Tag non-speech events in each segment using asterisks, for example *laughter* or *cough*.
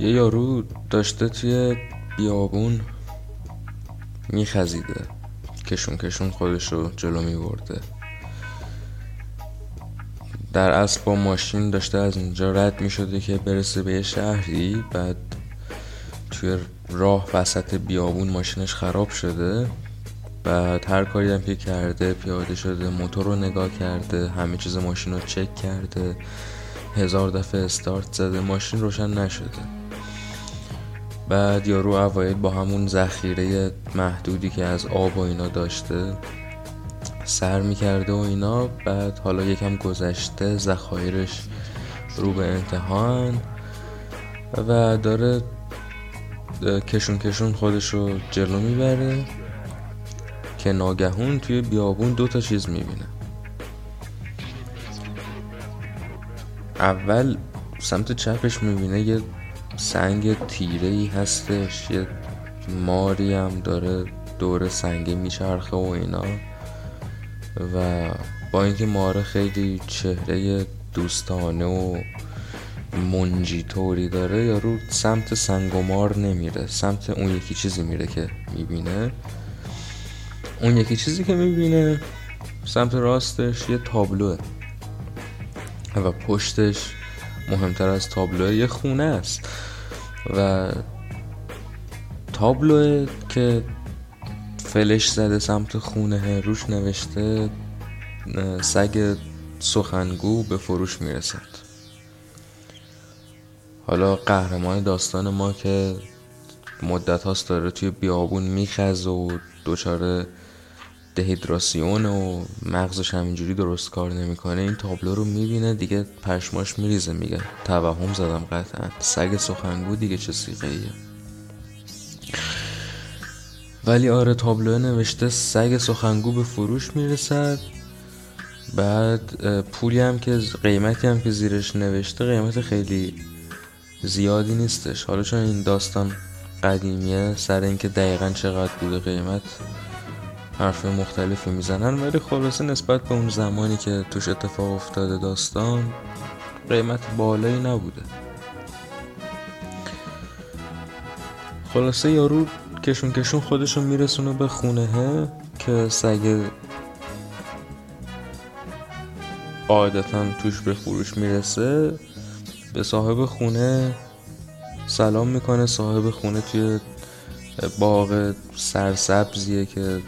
یه یارو داشته توی بیابون میخزیده. کشون کشون خودش رو جلو میبرده. در اصل با ماشین داشته از اینجا رد می‌شده که برسه به شهری بعد توی راه وسط بیابون ماشینش خراب شده. بعد هر کاری هم که کرده پیاده شده موتور رو نگاه کرده همه چیز ماشین رو چک کرده. هزار دفعه استارت زده. ماشین روشن نشده. بعد یارو اوایل با همون ذخیره محدودی که از آب و اینا داشته سر می‌کرده و اینا. بعد حالا یکم گذشته ذخایرش رو به انتهان و داره کشون کشون خودش رو جلو می‌بره که ناگهون توی بیابون دو تا چیز می‌بینه. اول سمت چپش می‌بینه یه سنگ تیره ای هستش. یه ماری هم داره دور سنگه میچرخه و اینا. و با اینکه ماره خیلی چهره دوستانه و منجی طوری داره یارو سمت سنگ و مار نمیره. سمت اون یکی چیزی میره که می‌بینه. اون یکی چیزی که می‌بینه سمت راستش یه تابلوه. و پشتش مهمتر از تابلوه یه خونه است. و تابلوه که فلش زده سمت خونه روش نوشته سگ سخنگو به فروش می‌رسد. حالا قهرمان داستان ما که مدت هاست داره توی بیابون میخز و دچار دهیدراسیون و مغزش همینجوری درست کار نمی‌کنه این تابلو رو می‌بینه دیگه پشماش میریزه میگه توهم زدم قطعا. سگ سخنگو دیگه چه سیغه ایه ولی آره تابلو نوشته سگ سخنگو به فروش می‌رسد. بعد پولی هم که قیمتی هم که زیرش نوشته قیمت خیلی زیادی نیستش. حالا چون این داستان قدیمیه سر اینکه دقیقا چقدر بوده قیمت حرف مختلفی می‌زنن ولی خلاصه نسبت به اون زمانی که توش اتفاق افتاده داستان قیمت بالایی نبوده. خلاصه یارو کشون کشون خودشون میرسونه به خونه که سگ قاعدتا توش به فروش می‌رسه. به صاحب خونه سلام می‌کنه. صاحب خونه توی باغ سرسبزیه که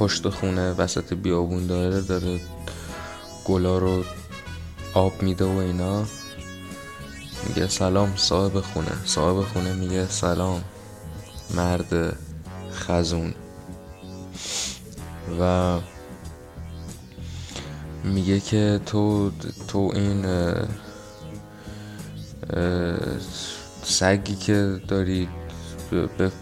پشت خونه وسط بیابون داره داره گلا رو آب میده و اینا. میگه سلام صاحب خونه. صاحب خونه میگه سلام مرد خزون. و میگه که تو تو این سگی که داری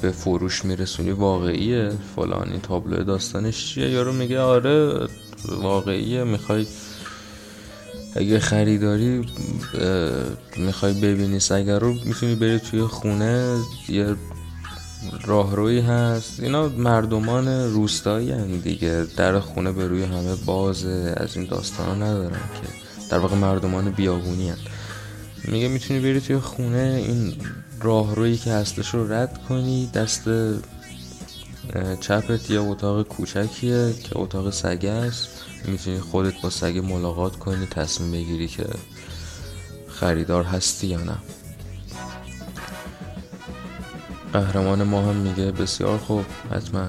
به فروش میرسونی واقعیه. فلان این تابلو داستانش چیه؟ یارو میگه آره واقعیه. می‌خوای اگه خریداری می‌خوای ببینی. سگ رو می‌تونی بری توی خونه یه راهروی هست. اینا مردمان روستایی هم دیگه. در خونه به روی همه بازه. از این داستان ندارن که. در واقع مردمان بیابونی هست میگه می‌تونی بری توی خونه. این راهرویی که هستش رو رد کنی. دست چپت یه اتاق کوچکیه که اتاق سگه است. می‌تونی خودت با سگ ملاقات کنی تصمیم بگیری که خریدار هستی یا نه. قهرمان ما هم میگه بسیار خوب حتما.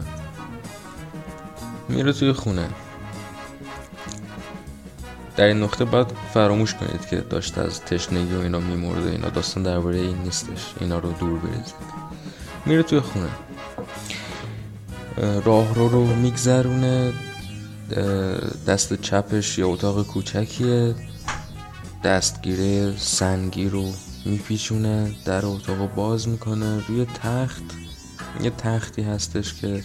میره توی خونه. در این نقطه باید فراموش کنید که داشته از تشنگی و اینا میمورده اینا داستان درباره این نیستش. اینا رو دور بریزید. میره توی خونه. راه رو رو میگذرونه. دست چپش یه اتاق کوچکیه. دستگیره سنگی رو میپیچونه. در اتاق باز می‌کنه. روی تخت. یه تختی هستش که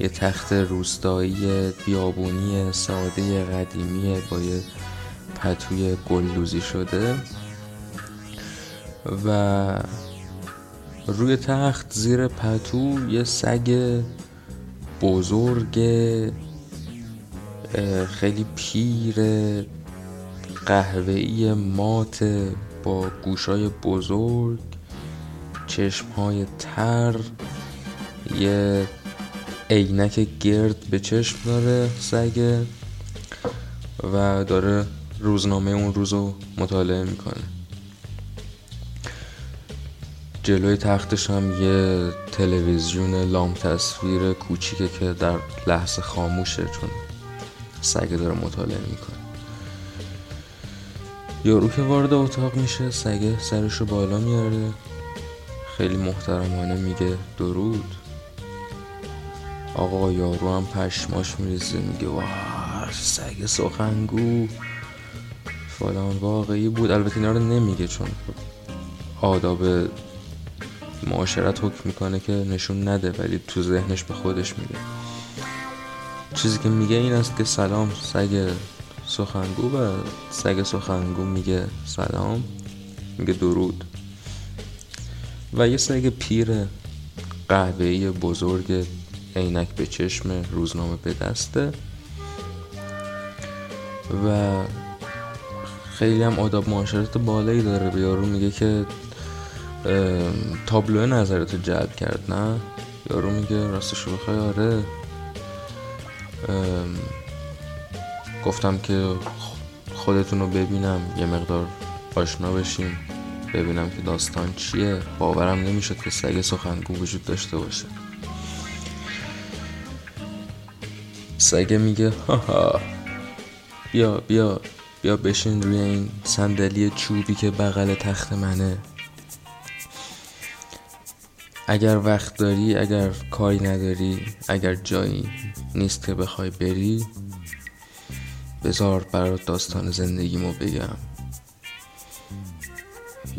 یه تخت روستایی بیابونی ساده قدیمی با یه پتوی گلدوزی شده و روی تخت زیر پتو یه سگ بزرگ خیلی پیر قهوه‌ای مات با گوشای بزرگ چشم های تر یه عینک گرد به چشم داره سگه و داره روزنامه اون روزو مطالعه می‌کنه. جلوی تختش هم یه تلویزیون لام تصویر کوچیکه که در لحظه خاموشه چون سگه داره مطالعه می‌کنه. یارو که وارد اتاق میشه سگه سرشو بالا میاره. خیلی محترمانه میگه درود. آقا یارو هم پشماش میریزه میگه واه سگ سخنگو. فلان واقعی بود. البته اینا رو نمیگه چون آداب معاشرت حکم می‌کنه که نشون نده ولی تو ذهنش به خودش میگه. چیزی که میگه این است که سلام سگ سخنگو و سگ سخنگو میگه سلام میگه درود. و یه سگ پیر قهوه‌ای بزرگ عینک به چشم روزنامه به دسته. و خیلی هم آداب معاشرت بالایی داره. به یارو میگه که تابلو نظرتو جلب کرد نه؟ یارو میگه راستش بخوای آره. گفتم که خودتون رو ببینم یه مقدار آشنا بشیم ببینم که داستان چیه. باورم نمی‌شد که سگ سخنگو وجود داشته باشه. سگه میگه ها بیا بیا. بیا بشین روی این صندلی چوبی که بغل تخت منه. اگر وقت داری اگر کاری نداری اگر جایی نیست که بخوای بری بذار برات داستان زندگیمو بگم.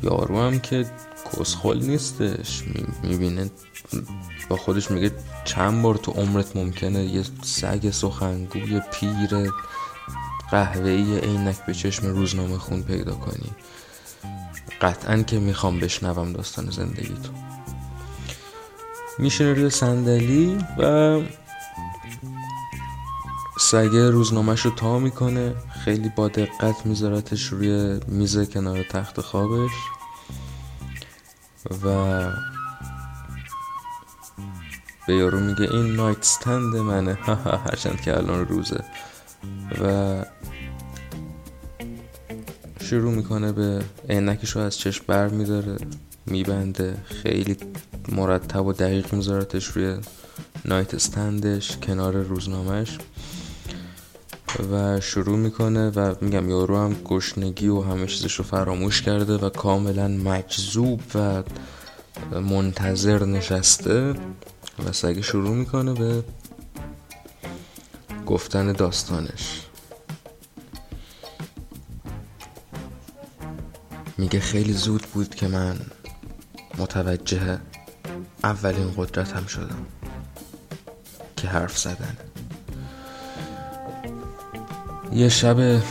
یارو هم که کسخل نیستش. می‌بینه با خودش میگه چند بار تو عمرت ممکنه یه سگ سخنگوی پیر قهوه‌ای عینک به چشم روزنامه خون پیدا کنی. قطعا که می‌خوام بشنوم داستان زندگی تو میشینه روی صندلی و سگه روزنامهش رو تا می‌کنه. خیلی با دقت میذارتش روی میز کنار تخت خوابش. و به یارو میگه این نایت ستند منه. *laughs* هرچند که الان روزه. و شروع می‌کنه به عینکش رو از چشم بر میداره میبنده خیلی مرتب و دقیق میذارتش روی نایت استندش کنار روزنامهش و شروع می‌کنه و میگم یارو هم گشنگی و همه چیزش رو فراموش کرده و کاملا مجذوب و منتظر نشسته و سگه شروع می‌کنه به گفتن داستانش. میگه خیلی زود بود که من متوجه اولین قدرتم شدم که حرف زدن. یه شب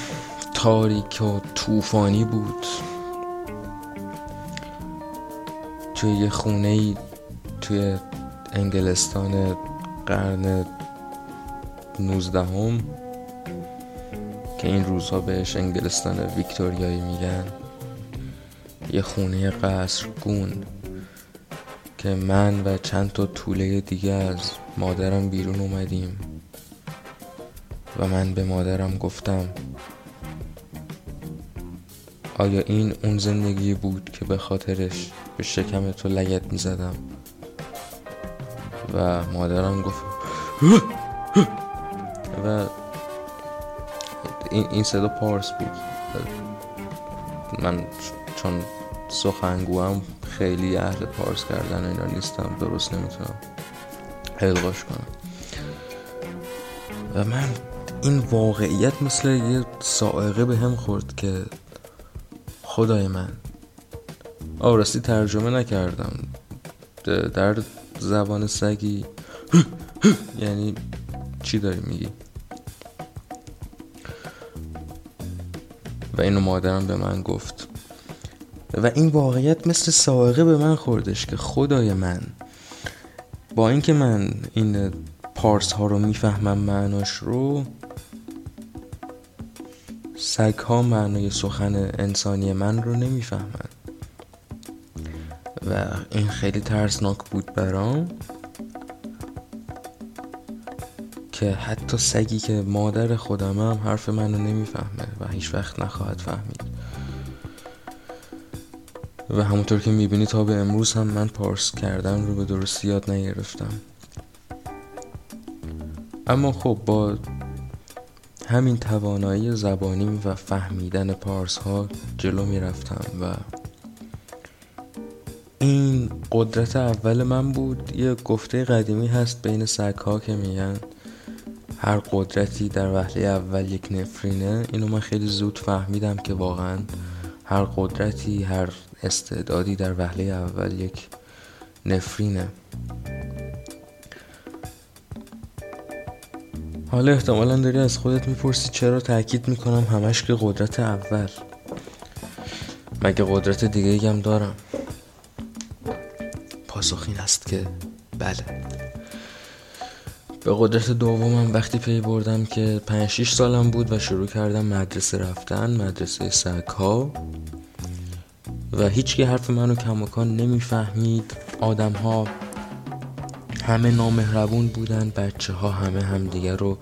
تاریک و طوفانی بود. توی یه خونه توی انگلستان قرن نوزدهم که این روزها بهش انگلستان ویکتوریایی میگن یه خونه قصر گون که من و چند تا طوله دیگه از مادرم بیرون اومدیم و من به مادرم گفتم آیا این اون زندگی بود که به خاطرش به شکم تو لگت می‌زدم؟ و مادرم گفت این, این صدا پارس بود. من چون سخنگوام خیلی اهل پارس کردن اینا نیستم درست نمی‌تونم القاش کنم. و من این واقعیت مثل یه سائقه به هم خورد که خدای من آرستی ترجمه نکردم. در زبان سگی یعنی چی داری میگی؟ اینو مادرم به من گفت. و این واقعیت مثل سائقه به من خوردش که خدای من. با اینکه من این پارس ها رو می‌فهمم معناش رو سگ ها معنای سخن انسانی من رو نمی‌فهمن. و این خیلی ترسناک بود برام. که حتی سگی که مادر خودم هم حرف منو نمی‌فهمه و هیچ وقت نخواهد فهمید. و همونطور که می‌بینی تا به امروز هم من پارس کردن رو به درستی یاد نگرفتم. اما خب با همین توانایی زبانی و فهمیدن پارس ها جلو می‌رفتم و این قدرت اول من بود. یه گفته قدیمی هست بین سگ ها که میگن هر قدرتی در وهله اول یک نفرینه اینو من خیلی زود فهمیدم که واقعا هر قدرتی هر استعدادی در وهله اول یک نفرینه. حالا احتمالا داری از خودت می‌پرسی چرا تاکید می‌کنم همش که قدرت اول. مگه قدرت دیگه هم دارم؟ پاسخ این است که بله. به قدرت دومم وقتی پی بردم که 5 6 سالم بود و شروع کردم مدرسه رفتن مدرسه سگ ها و هیچکی حرف منو کماکان نمی‌فهمید. آدم ها همه نامهربون بودن بچه ها همه همدیگه رو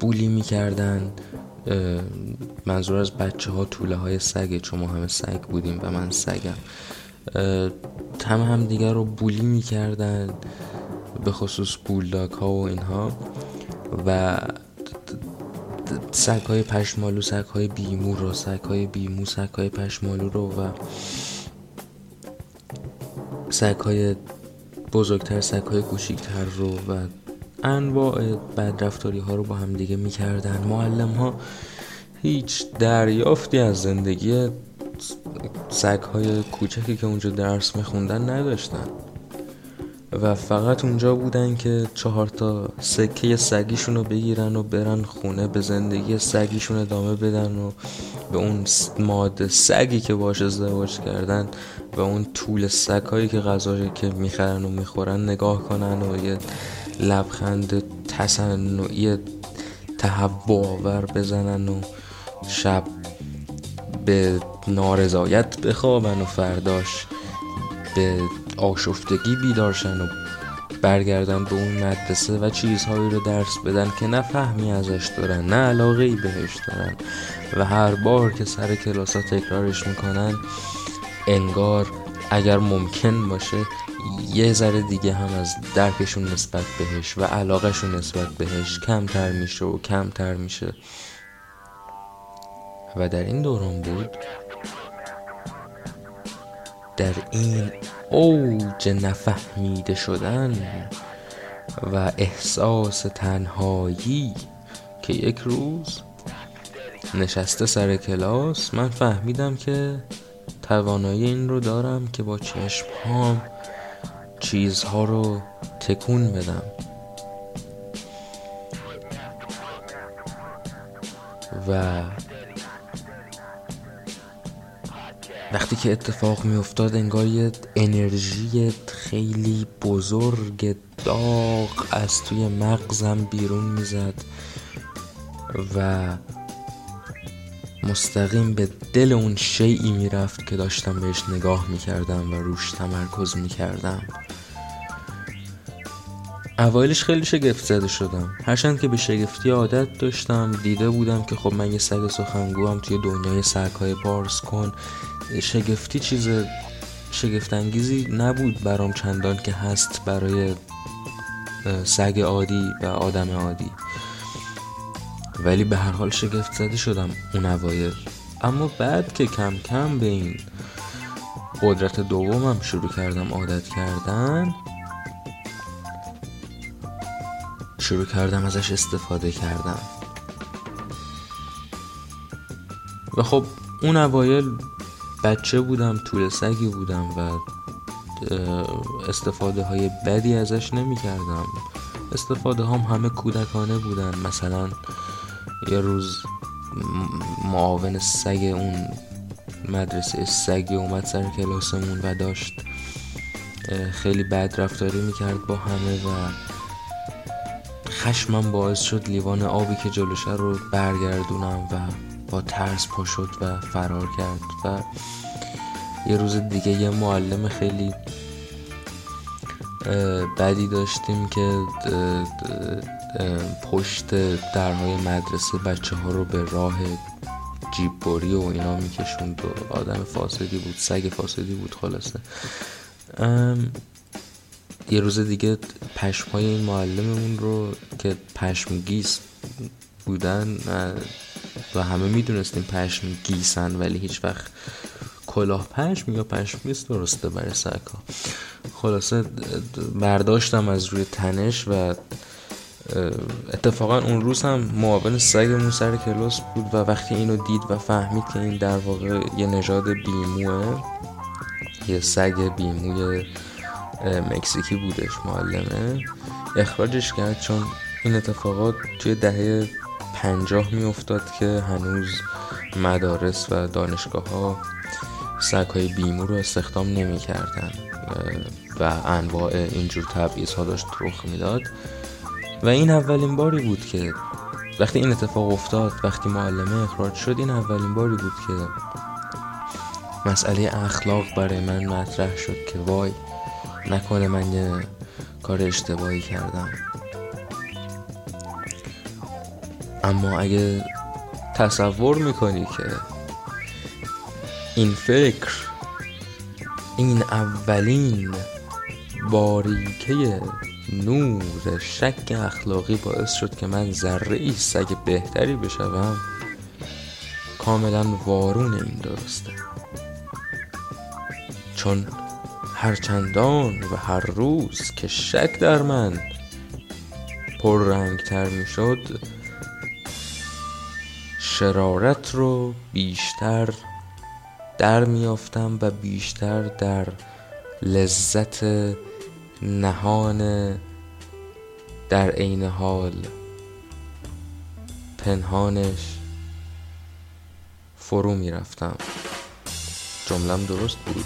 بولی می‌کردن. منظور از بچه ها طوله های سگه چون ما همه سگ بودیم و من سگم. همه همدیگه رو بولی می‌کردن. به خصوص بولداک ها و اینها و سگ های پشمالو سگ های بیمو رو سگ های بیمو سگ های پشمالو رو و سگ های بزرگتر سگ های کوچیکتر رو و انواع بدرفتاری ها رو با هم دیگه می‌کردن. معلم ها هیچ دریافتی از زندگی سگ های کوچکی که اونجا درس میخوندن نداشتن. و فقط اونجا بودن که چهار تا سکه سگیشون رو بگیرن و برن خونه به زندگی سگیشون ادامه بدن و به اون ماده سگی که باش ازدواج کردن و اون طول سگهایی که غذایی که می‌خرن و می‌خورن نگاه کنن و یه لبخند تصنعی تهوع بزنن و شب به نارضایت بخوابن و فرداش به آشفتگی بیدارشن و برگردن به اون مدرسه و چیزهایی رو درس بدن که نه فهمی ازش دارن نه علاقه ای بهش دارن. و هر بار که سر کلاس ها تکرارش می‌کنن انگار اگر ممکن باشه یه ذره دیگه هم از درکشون نسبت بهش و علاقهشون نسبت بهش کمتر میشه و کمتر میشه. و در این دوران بود در این اوج نفهمیده شدن و احساس تنهایی که یک روز نشسته سر کلاس من فهمیدم که توانایی این رو دارم که با چشم هام چیزها رو تکون بدم. و وقتی که اتفاق می افتاد انگار یه انرژی خیلی بزرگ داغ از توی مغزم بیرون می‌زد و مستقیم به دل اون شیعی می‌رفت که داشتم بهش نگاه می‌کردم و روش تمرکز می‌کردم. اوایلش خیلی شگفت زده شدم. هرچند که به شگفتی عادت داشتم دیده بودم که خب من یه سگ سخنگو هم توی دنیای های پارس کن. شگفتی چیز شگفتانگیزی نبود برام چندان که هست برای سگ عادی و آدم عادی. ولی به هر حال شگفت زده شدم اون اوایل. اما بعد که کم کم به این قدرت دومم شروع کردم عادت کردن شروع کردم ازش استفاده کردم. و خب اون اوایل بچه بودم طول سگی بودم و استفاده های بدی ازش نمی کردم استفاده هم همه کودکانه بودن. مثلا یه روز معاون سگ اون مدرسه سگی اومد سر کلاسمون و داشت خیلی بد رفتاری می‌کرد با همه و خشمم باعث شد لیوان آبی که جلوشه رو برگردونم و ترس پا و فرار کرد و یه روز دیگه یه معلم خیلی بدی داشتیم که پشت درهای مدرسه بچه ها رو به راه جیببری و اینا میکشوند و آدم فاسدی بود سگ فاسدی بود خلاصه. یه روز دیگه پشمای این معلممون رو که پشمگیز بودن و همه می‌دونستیم پشم گیسن ولی هیچ وقت کلاه پشم یا پشمگیز درسته برای سگ ها خلاصه برداشتم از روی تنش و اتفاقا اون روز هم معاون سگمون سر کلاس بود و وقتی اینو دید و فهمید که این در واقع یه نژاد بیموه یه سگ بیموی مکزیکی بودش معلمه. اخراجش کرد چون این اتفاقات توی دهه پنجاه می افتاد که هنوز مدارس و دانشگاه ها سگ های بیمو رو استخدام نمی کردن و انواع اینجور تبعیض ها داشت رخ می‌داد. و این اولین باری بود که وقتی این اتفاق افتاد وقتی معلمه اخراج شد این اولین باری بود که مسئله اخلاق برای من مطرح شد که وای نکنه من یه کار اشتباهی کردم. اما اگه تصور می‌کنی که این فکر این اولین باریکه نور شک اخلاقی باعث شد که من ذره ای سگ بهتری بشوم کاملا وارون این درسته. چون هرچندان و هر روز که شک در من پر رنگ تر می شد شرارت رو بیشتر در میافتم و بیشتر در لذت نهان در عین حال پنهانش فرو می‌رفتم. جملم درست بود؟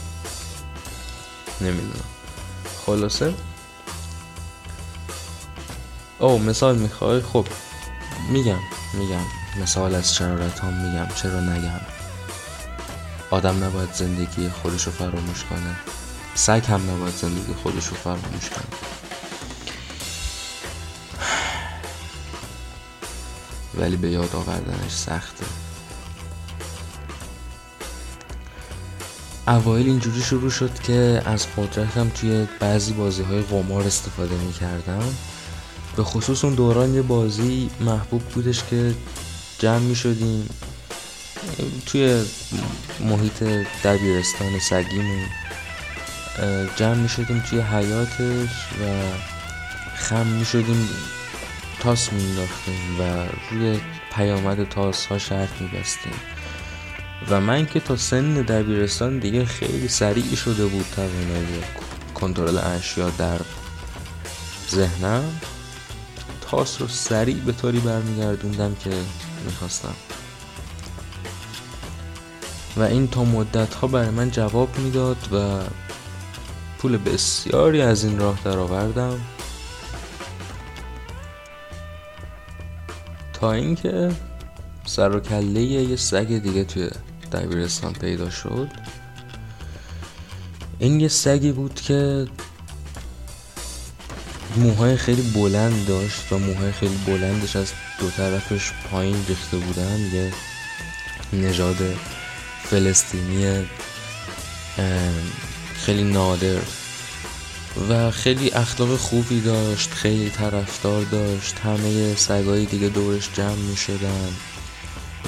نمی‌دونم. خلاصه؟ او مثال می‌خوای؟ خب میگم میگم. مثال از شرارت هم میگم چرا نگم؟ آدم نباید زندگی خودش رو فراموش کنه. سگ هم نباید زندگی خودش رو فراموش کنه. ولی به یاد آوردنش سخته. اوایل اینجوری شروع شد که از قدرتم توی بعضی بازی های قمار استفاده می کردم به خصوص اون دوران یه بازی محبوب بودش که جمع می شدیم. توی محیط دبیرستان سگیمون جمع می شدیم توی حیاتش و خم می شدیم تاس می و روی پیامد تاس ها شرط می بستیم. و من که تا سن دبیرستان دیگه خیلی سریع شده بود توانایی کنترل اشیا در ذهنم تاس رو سریع به طوری برمیگردوندم که می‌خواستم. و این تا مدت ها برای من جواب می‌داد و پول بسیاری از این راه درآوردم. تا اینکه سر و کله یه سگ دیگه توی دبیرستان پیدا شد. این یه سگی بود که موهای خیلی بلند داشت و موهای خیلی بلندش از دو طرفش پایین ریخته بودن یه نژاد فلسطینی خیلی نادر و خیلی اخلاق خوبی داشت خیلی طرفدار داشت همه سگای دیگه دورش جمع می شدن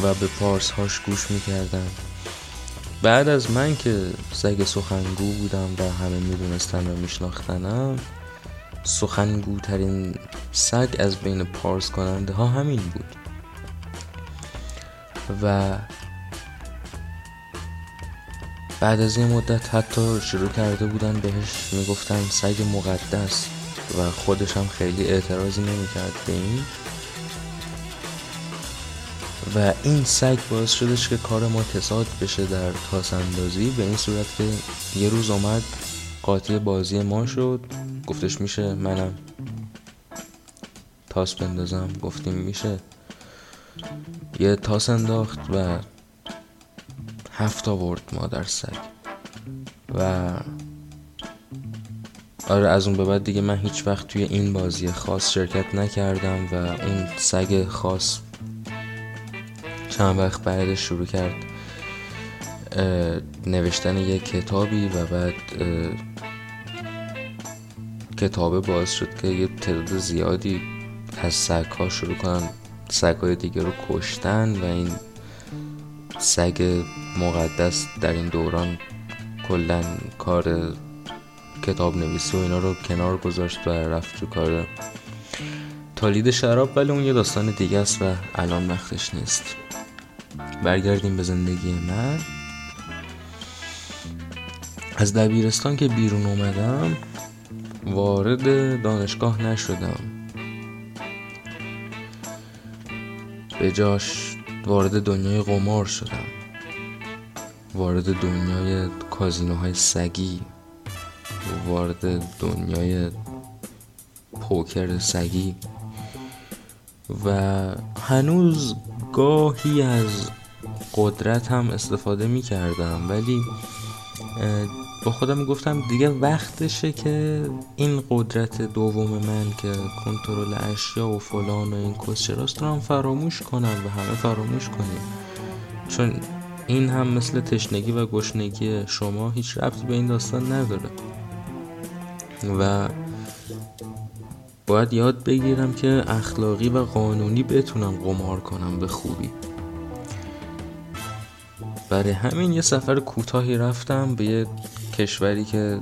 و به پارس هاش گوش می کردن بعد از من که سگ سخنگو بودم و همه می دونستن و می شناختنم سخنگوترین سگ از بین پارس کننده ها همین بود. و بعد از این مدت حتی شروع کرده بودن بهش می‌گفتن سگ مقدس و خودش هم خیلی اعتراضی نمی‌کرد به این. و این سگ باعث شدش که کار ما کساد بشه در تاس اندازی به این صورت که یه روز آمد قاطی بازی ما شد. گفتش میشه منم تاس بندازم. گفتیم میشه. یه تاس انداخت و هفت آورد مادر سگ. و آره از اون به بعد دیگه من هیچ وقت توی این بازی خاص شرکت نکردم و اون سگ خاص چند وقت بعد شروع کرد نوشتن یک کتابی و بعد کتابه باعث شد که یه تعداد زیادی از سگ ها شروع کنن سگ های دیگه رو کشتن و این سگ مقدس در این دوران کلا کار کتاب نویسی و اینا رو کنار گذاشت و رفت تو کار تولید شراب ولی اون یه داستان دیگه است و الان وقتش نیست. برگردیم به زندگی من. از دبیرستان که بیرون اومدم وارد دانشگاه نشدم. به جاش وارد دنیای قمار شدم. وارد دنیای کازینوهای سگی. وارد دنیای پوکر سگی. و هنوز گاهی از قدرت هم استفاده می کردم ولی با خودم گفتم دیگه وقتشه که این قدرت دوم من که کنترل اشیا و فلان و این کسچراست رو هم فراموش کنم و همه فراموش کنیم. چون این هم مثل تشنگی و گشنگی شما هیچ ربطی به این داستان نداره. و باید یاد بگیرم که اخلاقی و قانونی بتونم قمار کنم به خوبی. برای همین یه سفر کوتاهی رفتم به یه کشوری که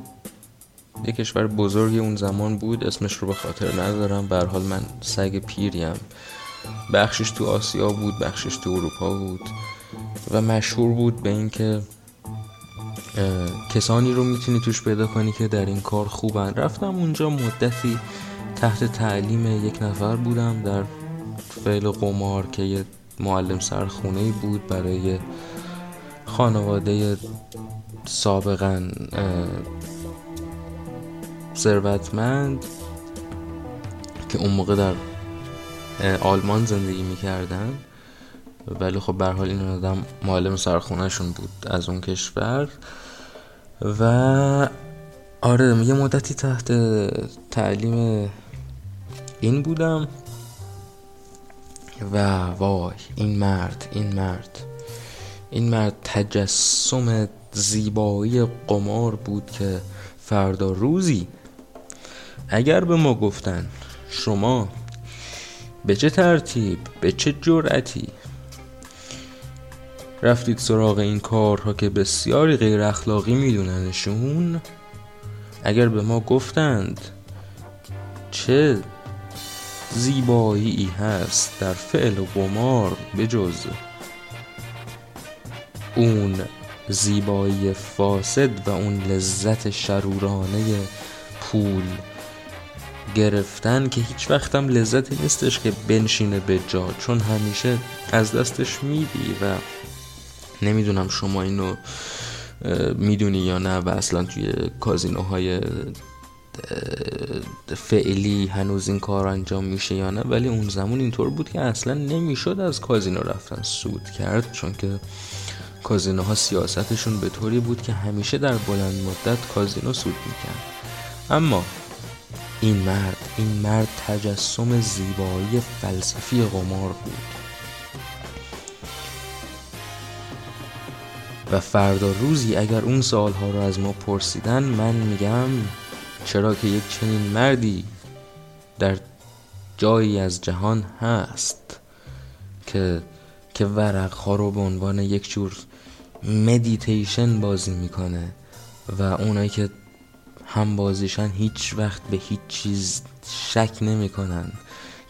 یه کشور بزرگی اون زمان بود اسمش رو به خاطر ندارم. به حال من سگ پیریم بخشش تو آسیا بود بخشش تو اروپا بود و مشهور بود به اینکه کسانی رو می‌تونی توش پیدا کنی که در این کار خوبن. رفتم اونجا مدتی تحت تعلیم یک نفر بودم در فعل قمار که یه معلم سرخونه بود برای خانواده سابقا ثروتمند که اون موقع در آلمان زندگی می‌کردن. ولی خب به حال این آدم معلم سرخونهشون بود از اون کشور. و آره یه مدتی تحت تعلیم این بودم. و وای این مرد این مرد این مرد تجسم زیبایی قمار بود که فردا روزی اگر به ما گفتن شما به چه ترتیب به چه جرأتی رفتید سراغ این کارها که بسیاری غیر اخلاقی میدوننشون اگر به ما گفتند چه زیبایی هست در فعل قمار بجز اون زیبایی فاسد و اون لذت شرورانه پول گرفتن که هیچ وقتم لذتی نیستش که بنشینه به جا چون همیشه از دستش میدی و نمی‌دونم شما اینو می‌دونی یا نه و اصلا توی کازینوهای فعلی هنوز این کار انجام میشه یا نه ولی اون زمان اینطور بود که اصلا نمی‌شد از کازینو رفتن سود کرد چون که کازینوها سیاستشون به طوری بود که همیشه در بلند مدت کازینو سود می‌کرد. اما این مرد این مرد تجسم زیبایی فلسفی قمار بود. و فردا روزی اگر اون سالها رو از ما پرسیدن من میگم چرا که یک چنین مردی در جایی از جهان هست که که ورقها رو به عنوان یک جور مدیتیشن بازی می‌کنه و اونایی که هم بازیشن هیچ وقت به هیچ چیز شک نمی‌کنن.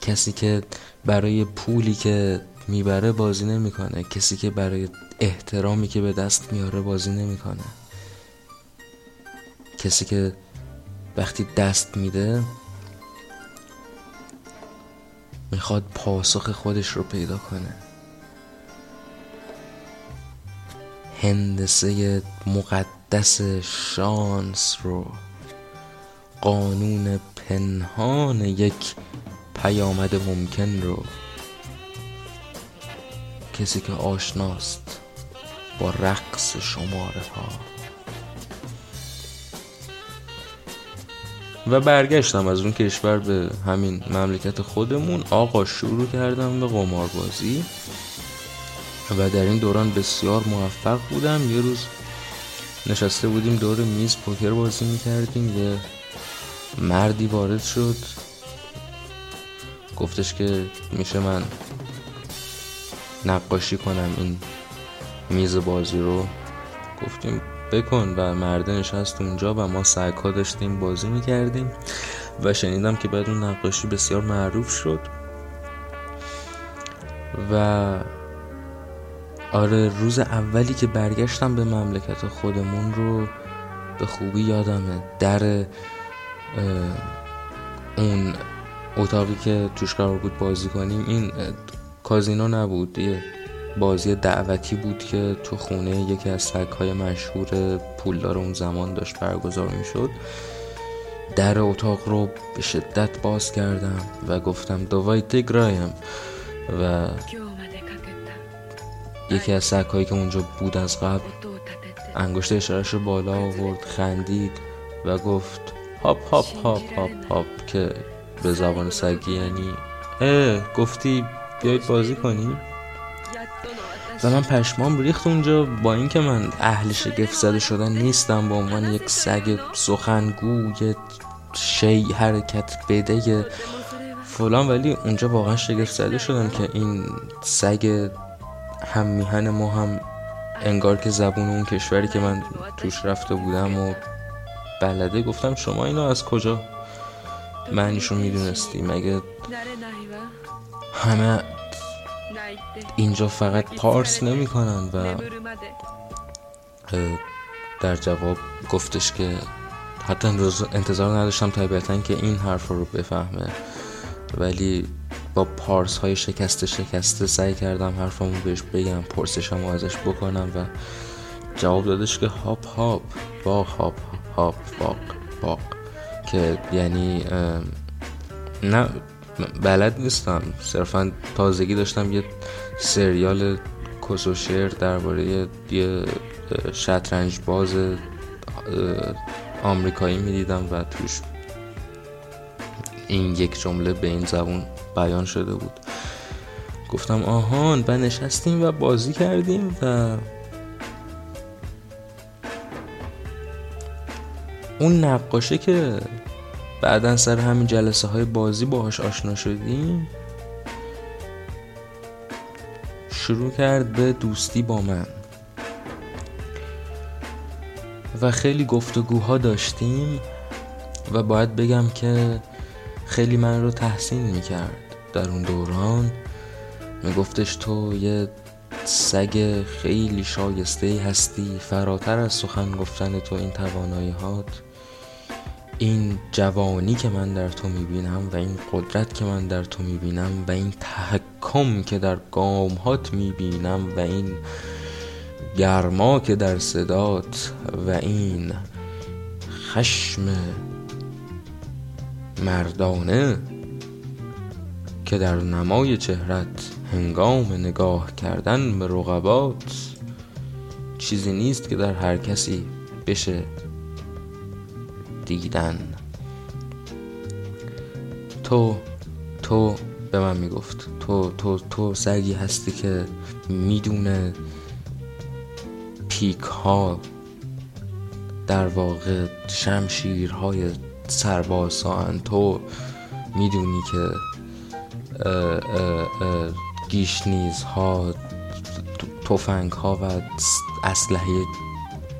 کسی که برای پولی که می‌بره بازی نمی‌کنه. کسی که برای احترامی که به دست میاره بازی نمی‌کنه. کسی که وقتی دست میده می‌خواد پاسخ خودش رو پیدا کنه. هندسه مقدس شانس رو. قانون پنهان یک پیامد ممکن رو. کسی که آشناست با رقص شماره ها. و برگشتم از اون کشور به همین مملکت خودمون. آقا شروع کردم به قماربازی. و در این دوران بسیار موفق بودم. یه روز نشسته بودیم دور میز پوکر بازی می‌کردیم. یه مردی وارد شد. گفتش که میشه من نقاشی کنم این میز بازی رو. گفتیم بکن و مرده نشست اونجا و ما سگها داشتیم بازی می‌کردیم و شنیدم که بعد اون نقاشی بسیار معروف شد. و آره روز اولی که برگشتم به مملکت خودمون رو به خوبی یادمه. در اون اتاقی که توش قرار بود بازی کنیم این کازینو نبود. یه بازی دعوتی بود که تو خونه یکی از سگهای مشهور پولدار اون زمان داشت برگزار می‌شد. در اتاق رو به شدت باز کردم و گفتم دوای تگرایم و یکی از سگهایی که اونجا بود از قبل انگشت اشارش رو بالا آورد خندید و گفت هاپ هاپ هاپ هاپ هاپ که به زبان سگی یعنی اه گفتی بیایید بازی کنیم؟ و من پشمام ریخت اونجا با اینکه من اهل شگفت زده شدن نیستم به عنوان یک سگ سخنگو یه شی حرکت بده فلان ولی اونجا واقعا شگفت زده شدم که این سگ هم میهن ما هم انگار که زبون اون کشوری که من توش رفته بودم و بلده گفتم شما اینو از کجا معنیشو می‌دونستی؟ مگه همه اینجا فقط پارس نمی‌کنن و در جواب گفتش که حتی انتظار نداشتم طبیعتا که این حرف رو بفهمه. ولی با پارس های شکسته شکسته سعی کردم حرفمو بهش بگم پرسشم ازش بکنم و جواب دادش که هاپ هاپ باق هاپ هاپ باق باق که یعنی نه بلد نیستم. صرفا تازگی داشتم یه سریال کسشر درباره یه شطرنج باز آمریکایی می‌دیدم و توش این یک جمله به این زبون بیان شده بود. گفتم آهان و نشستیم و بازی کردیم و اون نقاشه که بعدا سر همین جلسه های بازی باهاش آشنا شدیم شروع کرد به دوستی با من. و خیلی گفتگوها داشتیم و باید بگم که خیلی من رو تحسین می‌کرد در اون دوران. میگفتش تو یه سگ خیلی شایسته هستی فراتر از سخن گفتن تو این توانایی هات این جوانی که من در تو می‌بینم و این قدرت که من در تو می‌بینم و این تحکم که در گامهات می‌بینم و این گرما که در صدات و این خشم مردانه که در نمای چهرت هنگام نگاه کردن به رقبات چیزی نیست که در هر کسی بشه دیدن. تو تو به من می‌گفت. تو تو تو سگی هستی که می‌دونه پیک ها در واقع شمشیرهای سربازان تو می‌دونی که گیشنیز ها توفنگ ها و اسلحه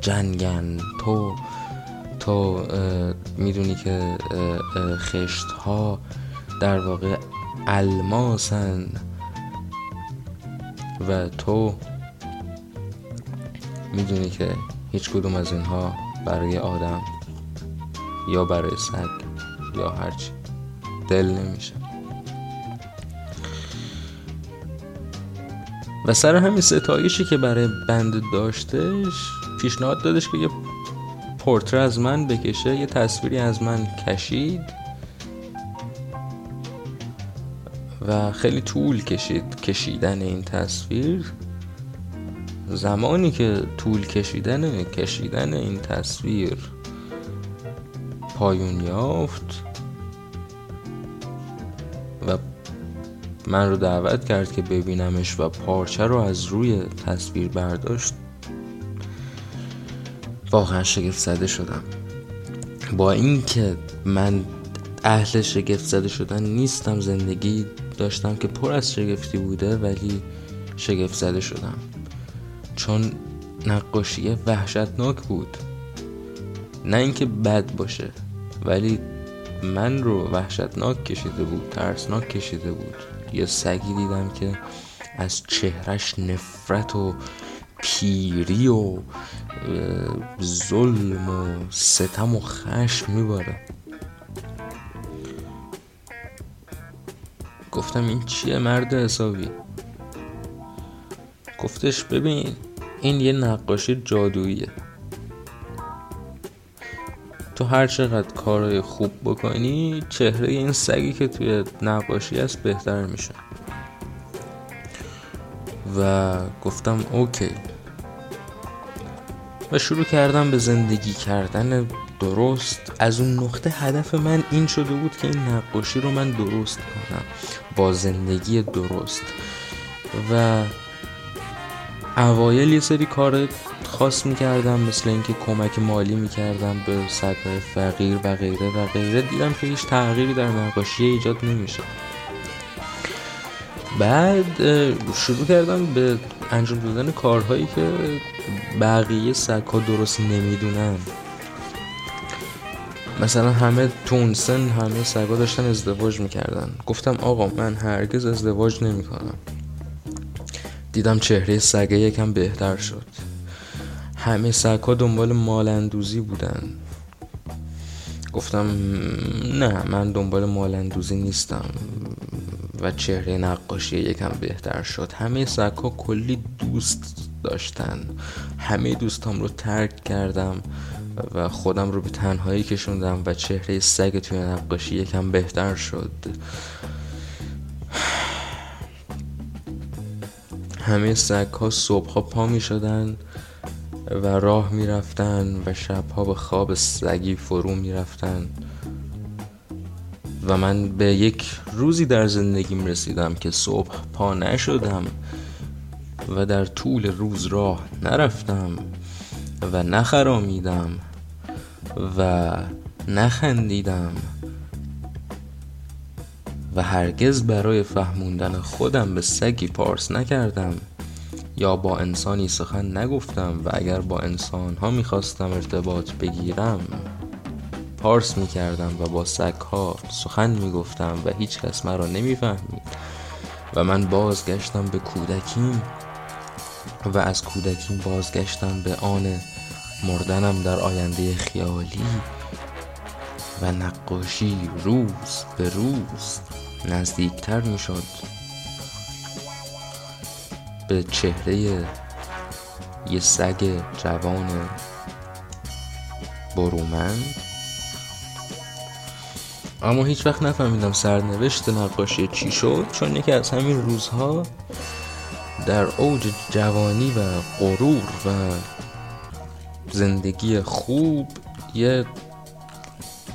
جنگن. تو تو می‌دونی که خشت ها در واقع الماسن. و تو می‌دونی که هیچ کدوم از اینها برای آدم یا برای سگ یا هرچی دل نمیشه. و سر همین ستایشی که برای بند داشتش پیشنهاد دادش که یه پورتره از من بکشه یه تصویری از من کشید و خیلی طول کشید کشیدن این تصویر. زمانی که طول کشیدن کشیدن این تصویر پایون یافت و من رو دعوت کرد که ببینمش و پارچه رو از روی تصویر برداشت. واقعا شگفت زده شدم. با اینکه من اهل شگفت زده شدن نیستم زندگی داشتم که پر از شگفتی بوده ولی شگفت زده شدم. چون نقاشی وحشتناک بود. نه اینکه بد باشه. ولی من رو وحشتناک کشیده بود ترسناک کشیده بود. یه سگی دیدم که از چهرش نفرت و پیری و ظلم و ستم و خشم میباره. گفتم این چیه مرد حسابی؟ گفتش ببین این یه نقاشی جادوییه. تو هر چقدر کارهای خوب بکنی چهره این سگی که توی نقاشی هست بهتر میشه. و گفتم اوکی. و شروع کردم به زندگی کردن درست. از اون نقطه هدف من این شده بود که این نقاشی رو من درست کنم. با زندگی درست. و اوایل یه سری کار خاص می‌کردم مثل اینکه کمک مالی می‌کردم به سگهای فقیر و غیره و غیره. دیدم که هیچ تغییری در نقاشی ایجاد نمیشه. بعد شروع کردم به انجام دادن کارهایی که بقیه سگها درست نمی‌دونن. مثلا همه تونسن همه سگا داشتن ازدواج می‌کردن. گفتم آقا من هرگز ازدواج نمی‌کنم. دیدم چهره سگه یکم بهتر شد. همه سگها دنبال مالندوزی بودن. گفتم نه من دنبال مالندوزی نیستم و چهره نقاشی یکم بهتر شد. همه سگها کلی دوست داشتن. همه دوستام رو ترک کردم و خودم رو به تنهایی کشوندم و چهره سگ توی نقاشی یکم بهتر شد. *sighs* همه سگ ها صبح ها پا می شدن و راه می رفتن و شب ها به خواب سگی فرو می رفتن و من به یک روزی در زندگیم رسیدم که صبح پا نشدم و در طول روز راه نرفتم و نخرامیدم و نخندیدم و هرگز برای فهموندن خودم به سگی پارس نکردم. یا با انسانی سخن نگفتم و اگر با انسان ها می‌خواستم ارتباط بگیرم پارس می‌کردم و با سگ ها سخن می‌گفتم و هیچ کس مرا نمی‌فهمید و من بازگشتم به کودکیم و از کودکیم بازگشتم به آن مردنم در آینده خیالی و نقاشی روز به روز نزدیکتر می شد به چهره یه سگ جوان برومند. اما هیچ وقت نفهمیدم سرنوشت نقاشی چی شد چون یکی از همین روزها در اوج جوانی و غرور و زندگی خوب یه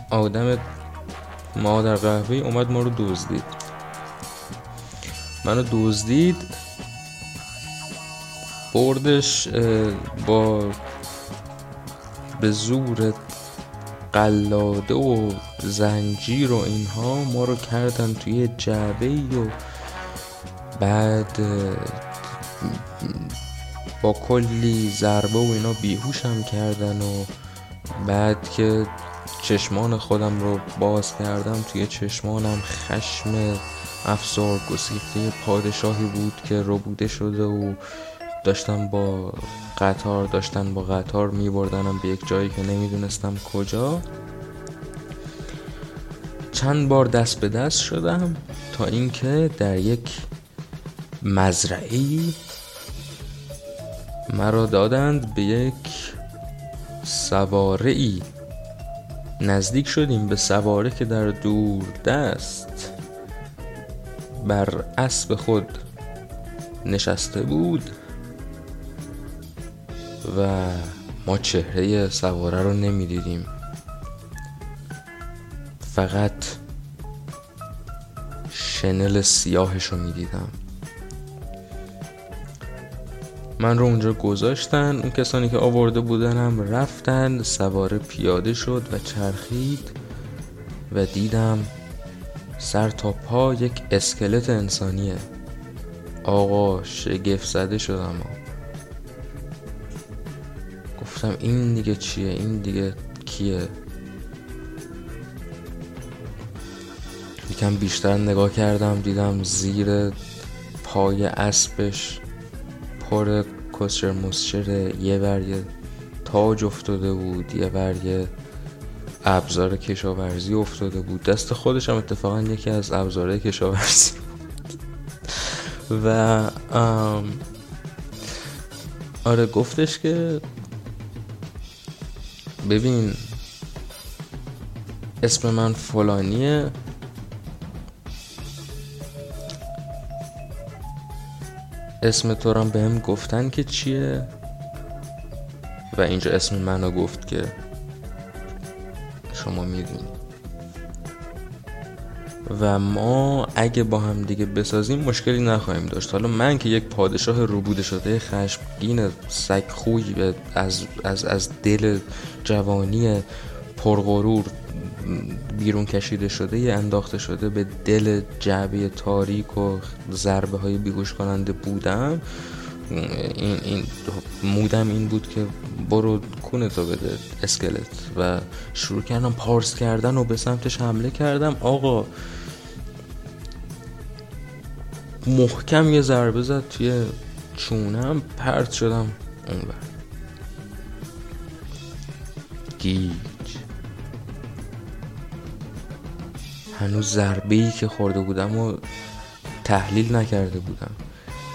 آدم مادر قهوه اومد ما رو دزدید. منو دزدید. بردش با به زور قلاده و زنجیر و اینها ما رو کردن توی جعبه و بعد با کلی ضربه و اینا بیهوشم کردن و بعد که چشمان خودم رو باز کردم توی چشمانم خشم افسار گسیخته پادشاهی بود که ربوده شده و داشتم با قطار داشتن با قطار می بردنم به یک جایی که نمی‌دونستم کجا. چند بار دست به دست شدم تا اینکه در یک مزرعه مرا دادند به یک سواره نزدیک شدیم به سواره که در دور دست بر اسب خود نشسته بود. و ما چهره سواره رو نمی‌دیدیم. فقط شنل سیاهش رو می‌دیدم. من رو اونجا گذاشتن اون کسانی که آورده بودنم رفتن سوار پیاده شد و چرخید و دیدم سر تا پا یک اسکلت انسانیه. آقا شگفت زده شدم. گفتم این دیگه چیه؟ این دیگه کیه؟ یکم بیشتر نگاه کردم دیدم زیر پای اسبش پر کسر مسچر یه بر یه تاج افتاده بود یه بر یه ابزار کشاورزی افتاده بود. دست خودش هم اتفاقا یکی از ابزارهای کشاورزی و آره گفتش که ببین اسم من فلانیه. اسم تو هم بهم گفتن که چیه؟ و اینجا اسم منو گفت که شما می‌دونید و ما اگه با هم دیگه بسازیم مشکلی نخواهیم داشت. حالا من که یک پادشاه روبوده شده خشمگین سگ خوی از, از, از دل جوانی پرغرور بیرون کشیده شده یه انداخته شده به دل جعبه تاریک و ضربه های بیگوش کننده بودم این, این مودم این بود که برو کونه تو بده اسکلت. و شروع کردم پارس کردن و به سمتش حمله کردم. آقا محکم یه ضربه زد توی چونم پرت شدم اونور گیج. هنوز ضربه ای که خورده بودم و تحلیل نکرده بودم.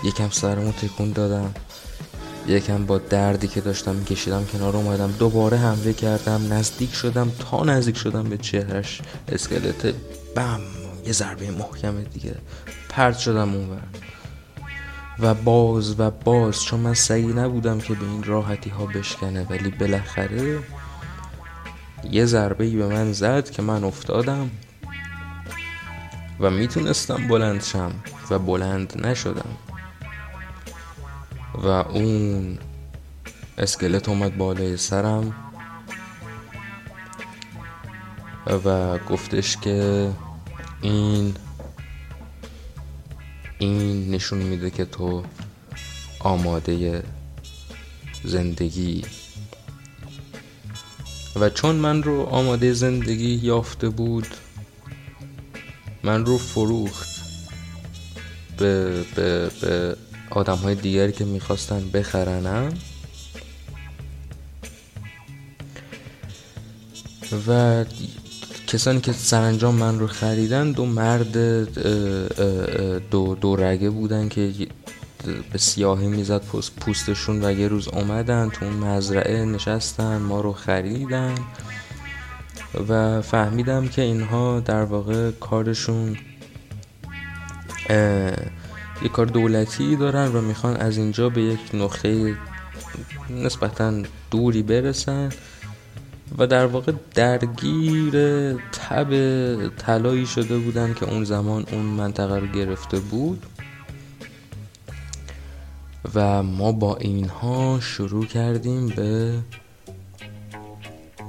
یکم سرمو تکون دادم. یکم با دردی که داشتم میکشیدم کنار اومدم. دوباره حمله کردم. نزدیک شدم تا نزدیک شدم به چهرش. اسکلت بم. یه ضربه محکم دیگه. پرت شدم اونور و باز و باز چون من سعی نبودم که به این راحتی ها بشکنه ولی بالاخره یه ضربه ای به من زد که من افتادم و می‌تونستم بلند شم و بلند نشدم. و اون اسکلت اومد بالای سرم و گفتش که این این نشون میده که تو آماده زندگی. و چون من رو آماده زندگی یافته بود من رو فروخت به, به, به آدم های دیگری که می‌خواستن بخرنم. و کسانی که سرانجام من رو خریدن دو مرد دو, دو رگه بودن که به سیاهی می‌زد پوستشون و یه روز اومدن تو اون مزرعه نشستن ما رو خریدن و فهمیدم که اینها در واقع کارشون یه کار دولتی دارن و می‌خوان از اینجا به یک نقطه نسبتا دوری برسن. و در واقع درگیر تب طلایی شده بودن که اون زمان اون منطقه رو گرفته بود. و ما با اینها شروع کردیم به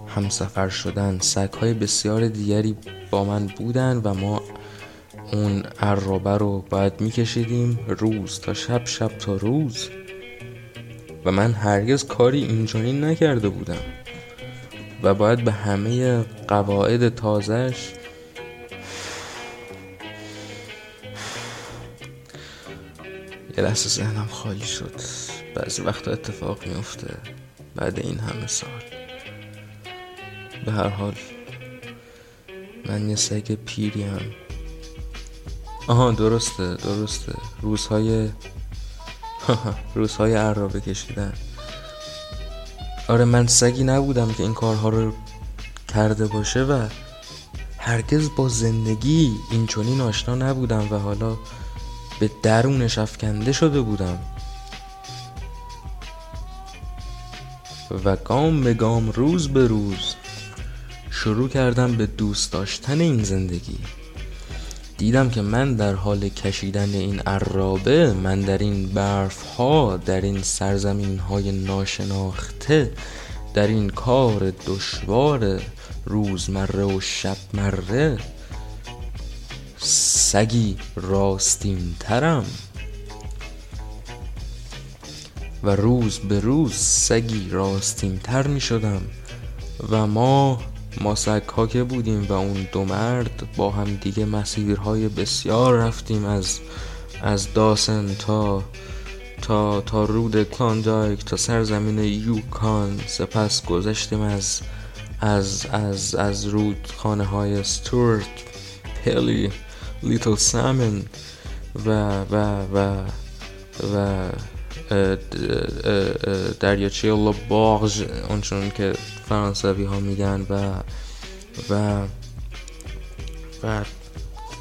همسفر شدن. سگ های بسیار دیگری با من بودن و ما اون عرابه رو باید میکشیدیم روز تا شب شب تا روز. و من هرگز کاری اینجایی نکرده بودم. و باید به همه قواعد تازش یه لحظه ذهنم خالی شد. بعضی وقتا اتفاق میفته بعد این همه سال. به هر حال من یه سگ پیری هم. آها درسته درسته. روزهای *laughs* روزهای عرابه کشیدن. آره من سگی نبودم که این کارها رو کرده باشه و هرگز با زندگی این چونین آشنا نبودم و حالا به درونش افکنده شده بودم. و گام به گام روز به روز شروع کردم به دوست داشتن این زندگی. دیدم که من در حال کشیدن این عرابه من در این برف ها در این سرزمین های ناشناخته در این کار دشوار روزمره و شب مره سگی راستین ترم و روز به روز سگی راستین تر می شدم و ما ما سگ ها که بودیم و اون دو مرد با هم دیگه مسیرهای بسیار رفتیم از از داسن تا تا تا رود کلاندایک تا سرزمین یوکان. سپس گذشتیم از از از از رود خانه های ستورت پلی لیتل سامن و و و و دریاچه باغ اونچون که فرانسوی ها میگن و و و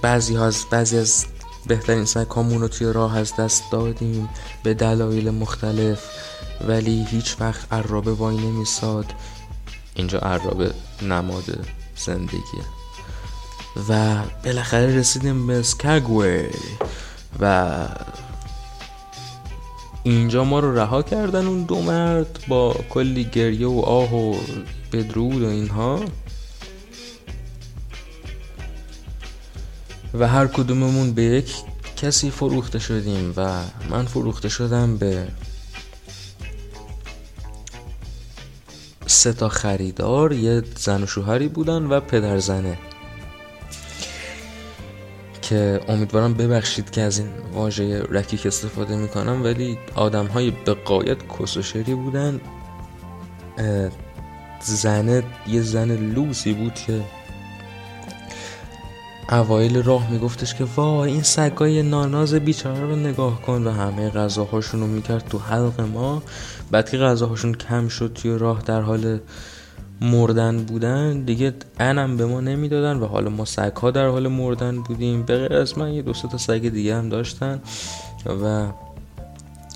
بعضی از بعضی از بهترین سگامون رو توی راه از دست دادیم به دلایل مختلف ولی هیچ وقت عرابه وای نمیساد. اینجا عرابه نماد زندگیه. و بالاخره رسیدیم به سکگوی و اینجا ما رو رها کردن اون دو مرد با کلی گریه و آه و بدرود و اینها. و هر کدوممون به یک کسی فروخته شدیم و من فروخته شدم به سه تا خریدار یه زن و شوهری بودن و پدر زنه. که امیدوارم ببخشید که از این واژه رکیک استفاده می‌کنم ولی آدم های به قایت کسوشری بودن زنه یه زن لوسی بود که اوایل راه میگفتش که وای این سگای ناناز بیچاره رو نگاه کن و همه غذاهاشون رو می‌کرد تو حلق ما. بعد که غذاهاشون کم شد توی راه در حال مردن بودن دیگه انم به ما نمی‌دادن و حالا ما سگ ها در حال مردن بودیم. به غیر از من یه دو تا سگ دیگه هم داشتن و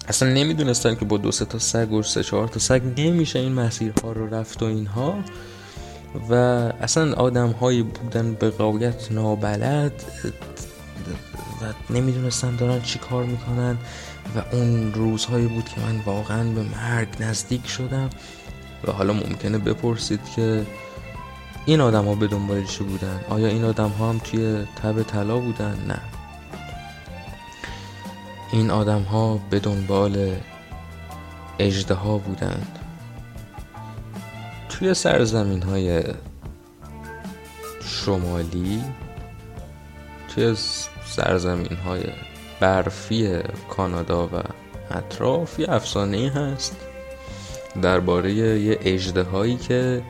اصلا نمی‌دونستن که با دو تا سگ و سه چهار تا سگ نمیشه این مسیرها رو رفت و اینها. و اصلا آدم هایی بودن به قایت نابلد و نمی‌دونستن دارن چی کار می‌کنن. و اون روزهایی بود که من واقعا به مرگ نزدیک شدم. و حالا ممکنه بپرسید که این آدم ها به دنبال چی بودن؟ آیا این آدم ها هم توی تب طلا بودن؟ نه. این آدم ها به دنبال اجده ها بودند توی سرزمین های شمالی توی سرزمین های برفی کانادا و اطراف یه افسانه هست. درباره یه اجده هایی که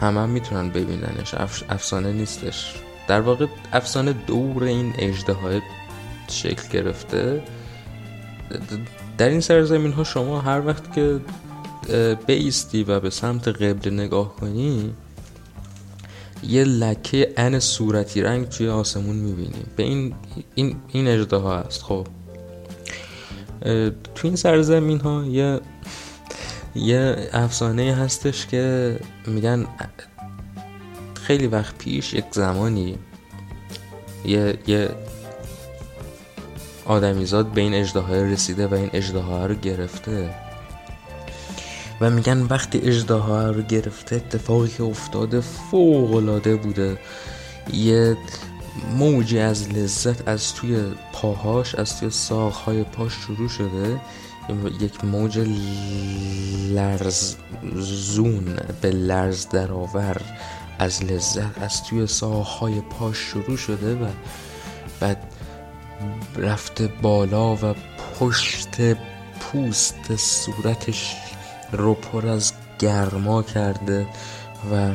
همه هم می‌تونن ببیننش. افسانه نیستش. در واقع افسانه دور این اجده های شکل گرفته. در این سرزمین ها شما هر وقت که بیستی و به سمت قبل نگاه کنی یه لکه ان صورتی رنگ توی آسمون می‌بینی. به این این این اجده ها هست. خب. تو این سرزمین ها یه یه افسانه هستش که میگن خیلی وقت پیش یک زمانی یه, یه آدمیزاد به این اجده رسیده و این اجده رو گرفته و میگن وقتی اجده رو گرفته اتفاقی که افتاده فوق العاده بوده. یه موجی از لذت از توی پاهاش از توی ساقهای پاش شروع شده. یک موج لرزون به لرز درآور از لذت از توی ساقهای پاش شروع شده و بعد رفته بالا و پشت پوست صورتش رو پر از گرما کرده و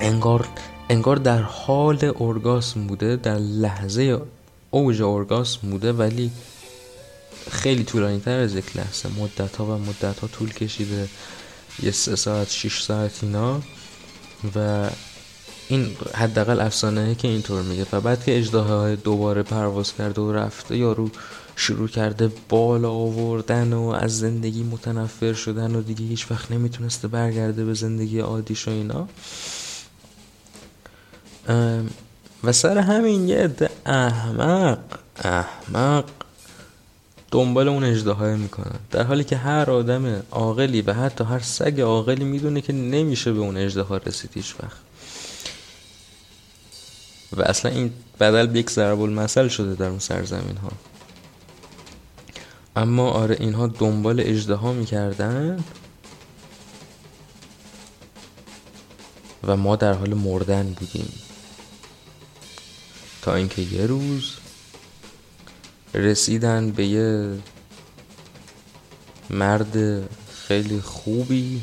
انگار انگار در حال اورگاسم بوده در لحظه اوج اورگاسم بوده ولی خیلی طولانی تر از یک لحظه. مدت ها و مدت ها طول کشیده. یه سه ساعت شیش ساعت اینا. و این حداقل افسانه که اینطور میگه. و بعد که اجداه های دوباره پرواز کرده و رفته یارو شروع کرده بالا آوردن و از زندگی متنفر شدن و دیگه هیچ وقت نمی‌تونسته برگرده به زندگی عادیش و اینا. و سر همین یه عده احمق احمق دنبال اون اجده می‌کنن. در حالی که هر آدم عاقلی و حتی هر سگ عاقلی می‌دونه که نمیشه به اون اجده رسید هیچ وقت و اصلا این بدل به یک ضرب المثل شده در اون سرزمین ها اما آره اینها دنبال اجده ها می‌کردن و ما در حال مردن بودیم. تا اینکه یه روز رسیدن به یه مرد خیلی خوبی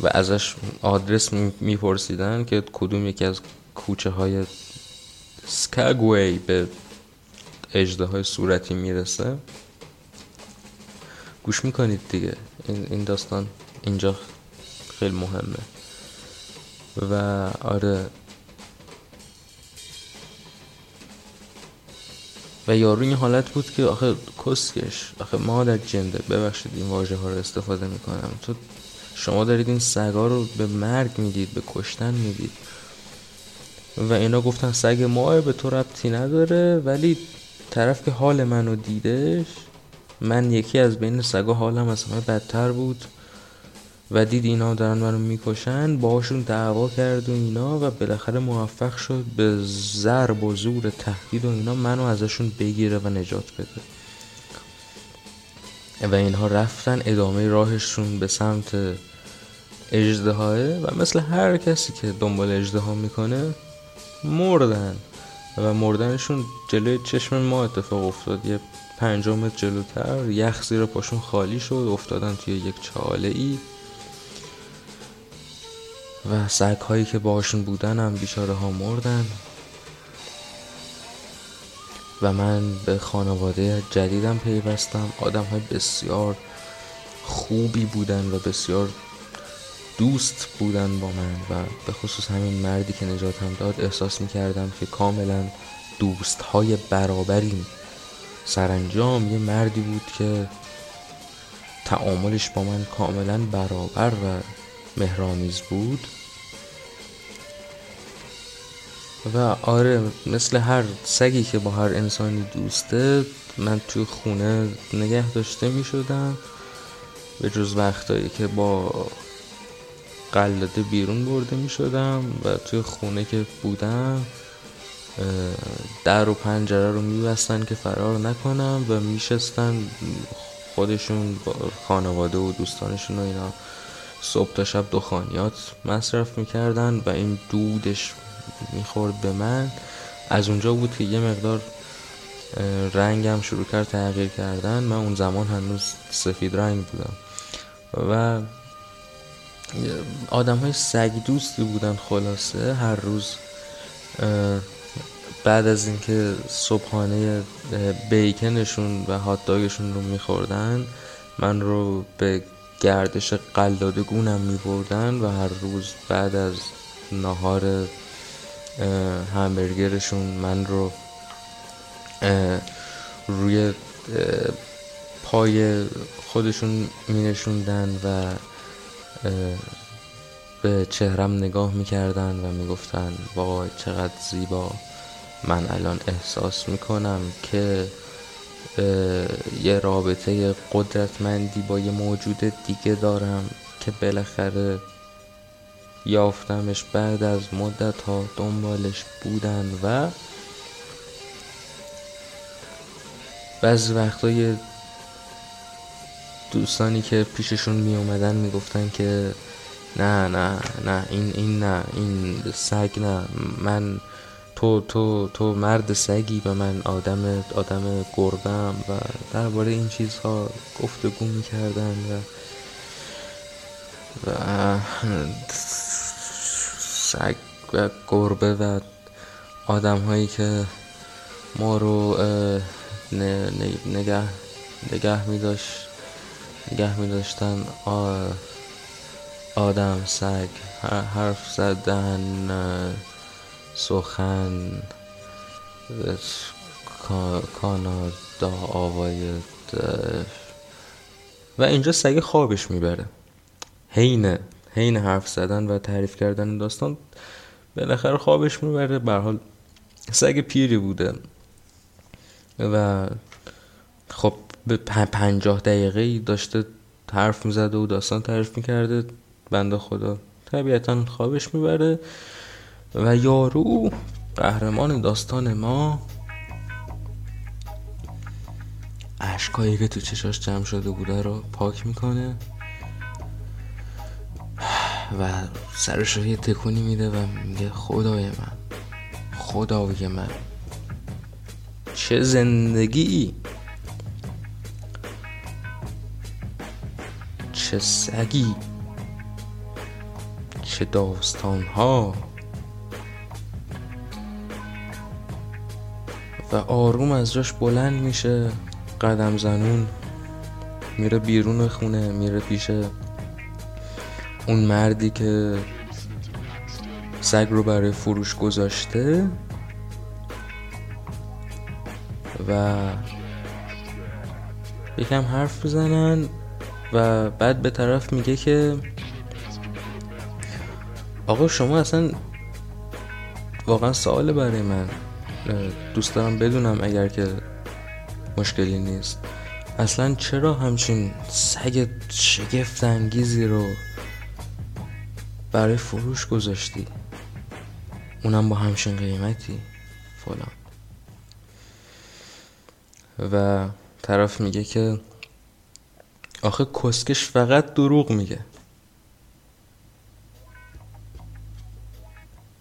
و ازش آدرس میپرسیدن که کدوم یکی از کوچه های سکاگوی به اجده های صورتی می‌رسه. گوش می‌کنید دیگه. این داستان اینجا خیلی مهمه. و آره و یارو این حالت بود که آخه کسکش آخه مادر جنده ببخشید این واژه ها رو استفاده می‌کنم. تو شما دارید این سگا رو به مرگ می‌دید به کشتن می‌دید. و اینا گفتن سگ ماه به تو ربطی نداره ولی طرف که حال منو دیدش من یکی از بین سگا حالم از همه بدتر بود. و دید اینا دارن منو می‌کشن باهاشون دعوا کرد و اینا و بالاخره موفق شد به ضرب و زور تهدید و اینا منو ازشون بگیره و نجات بده. و اینها رفتن ادامه راهشون به سمت اجدهاه و مثل هر کسی که دنبال اجدها می‌کنه مردن و مردنشون جلوی چشم ما اتفاق افتاد. یه پنجاه متر جلوتر یخ زیر پاشون خالی شد افتادن توی یک چاله ای و سگ هایی که باشون بودن هم بیچاره ها مردن. و من به خانواده جدیدم پیوستم. آدم های بسیار خوبی بودن و بسیار دوست بودن با من. و به خصوص همین مردی که نجاتم داد احساس می کردم که کاملا دوست های برابریم. سرانجام یه مردی بود که تعاملش با من کاملا برابر و مهرامیز بود. و آره مثل هر سگی که با هر انسانی دوسته من توی خونه نگه داشته می شدم به جز وقتایی که با قلاده بیرون برده می شدم و توی خونه که بودم در و پنجره رو می بستن که فرار نکنم و می شستن خودشون خانواده و دوستانشون و اینا. صبح تا شب دخانیات مصرف می‌کردن و این دودش می‌خورد به من. از اونجا بود که یه مقدار رنگم شروع کرد تغییر کردن. من اون زمان هنوز سفید رنگ بودم. و آدم های سگ دوستی بودن خلاصه. هر روز بعد از اینکه صبحانه بیکنشون و هات داگشون رو میخوردن من رو به گردش قلاده گونم میبردن و هر روز بعد از نهار همبرگرشون من رو روی پای خودشون می نشوندن و به چهرم نگاه می‌کردن و می‌گفتن وای چقدر زیبا. من الان احساس می‌کنم که یه رابطه قدرتمندی با یه موجود دیگه دارم که بالاخره یافتمش بعد از مدت ها دنبالش بودن و بعضی وقتای دوستانی که پیششون می اومدن می گفتن که نه نه نه این این نه این سگ نه من تو تو تو مرد سگی و من آدم آدم گربم و درباره این چیزها گفتگو می‌کردن و و سگ و گربه و آدم هایی که ما رو نگه نگه می داشت نگه می داشتن آدم سگ حرف زدن سخن کانادا آوای و اینجا سگ خوابش می‌بره. حین حین حرف زدن و تعریف کردن داستان بالاخره خوابش می‌بره. به حال سگ پیری بوده. و خب به پنجاه دقیقه داشته حرف می‌زده و داستان تعریف می‌کرده. بنده خدا. طبیعتا خوابش می‌بره. و یارو قهرمان داستان ما. اشکایی که تو چشاش جمع شده بوده رو پاک می‌کنه و سرش رو یه تکونی میده و میگه خدای من خدای من چه زندگی؟ چه سگی؟ چه داستان ها و آروم از جاش بلند میشه قدم زنون میره بیرون خونه میره پیش اون مردی که سگ رو برای فروش گذاشته و یکم حرف بزنن و بعد به طرف میگه که آقا شما اصلا واقعا سوال برای من. دوست دارم بدونم اگر که مشکلی نیست. اصلا چرا همچین سگ شگفت انگیزی رو برای فروش گذاشتی؟ اونم با همچین قیمتی فلان. و طرف میگه که آخه کسکش فقط دروغ میگه.